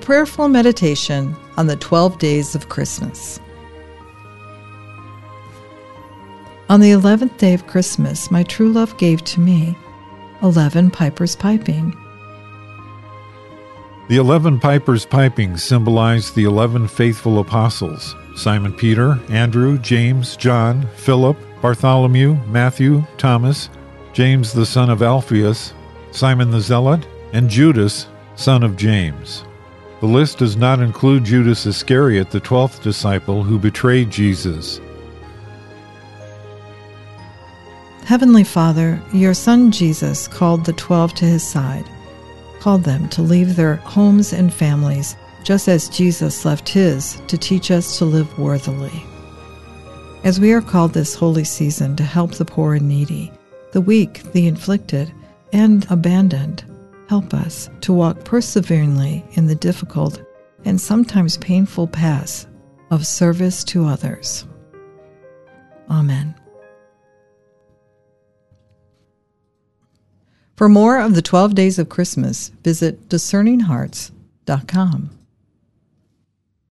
prayerful meditation on the 12 days of Christmas. On the 11th day of Christmas, my true love gave to me 11 pipers piping. The eleven pipers piping symbolize the eleven faithful apostles Simon Peter, Andrew, James, John, Philip, Bartholomew, Matthew, Thomas, James the son of Alphaeus, Simon the Zealot, and Judas, son of James. The list does not include Judas Iscariot, the twelfth disciple who betrayed Jesus. Heavenly Father, your Son Jesus called the twelve to his side, called them to leave their homes and families, just as Jesus left his to teach us to live worthily. As we are called this holy season to help the poor and needy, the weak, the inflicted, and abandoned, help us to walk perseveringly in the difficult and sometimes painful paths of service to others. Amen. For more of the 12 days of Christmas, visit discerninghearts.com.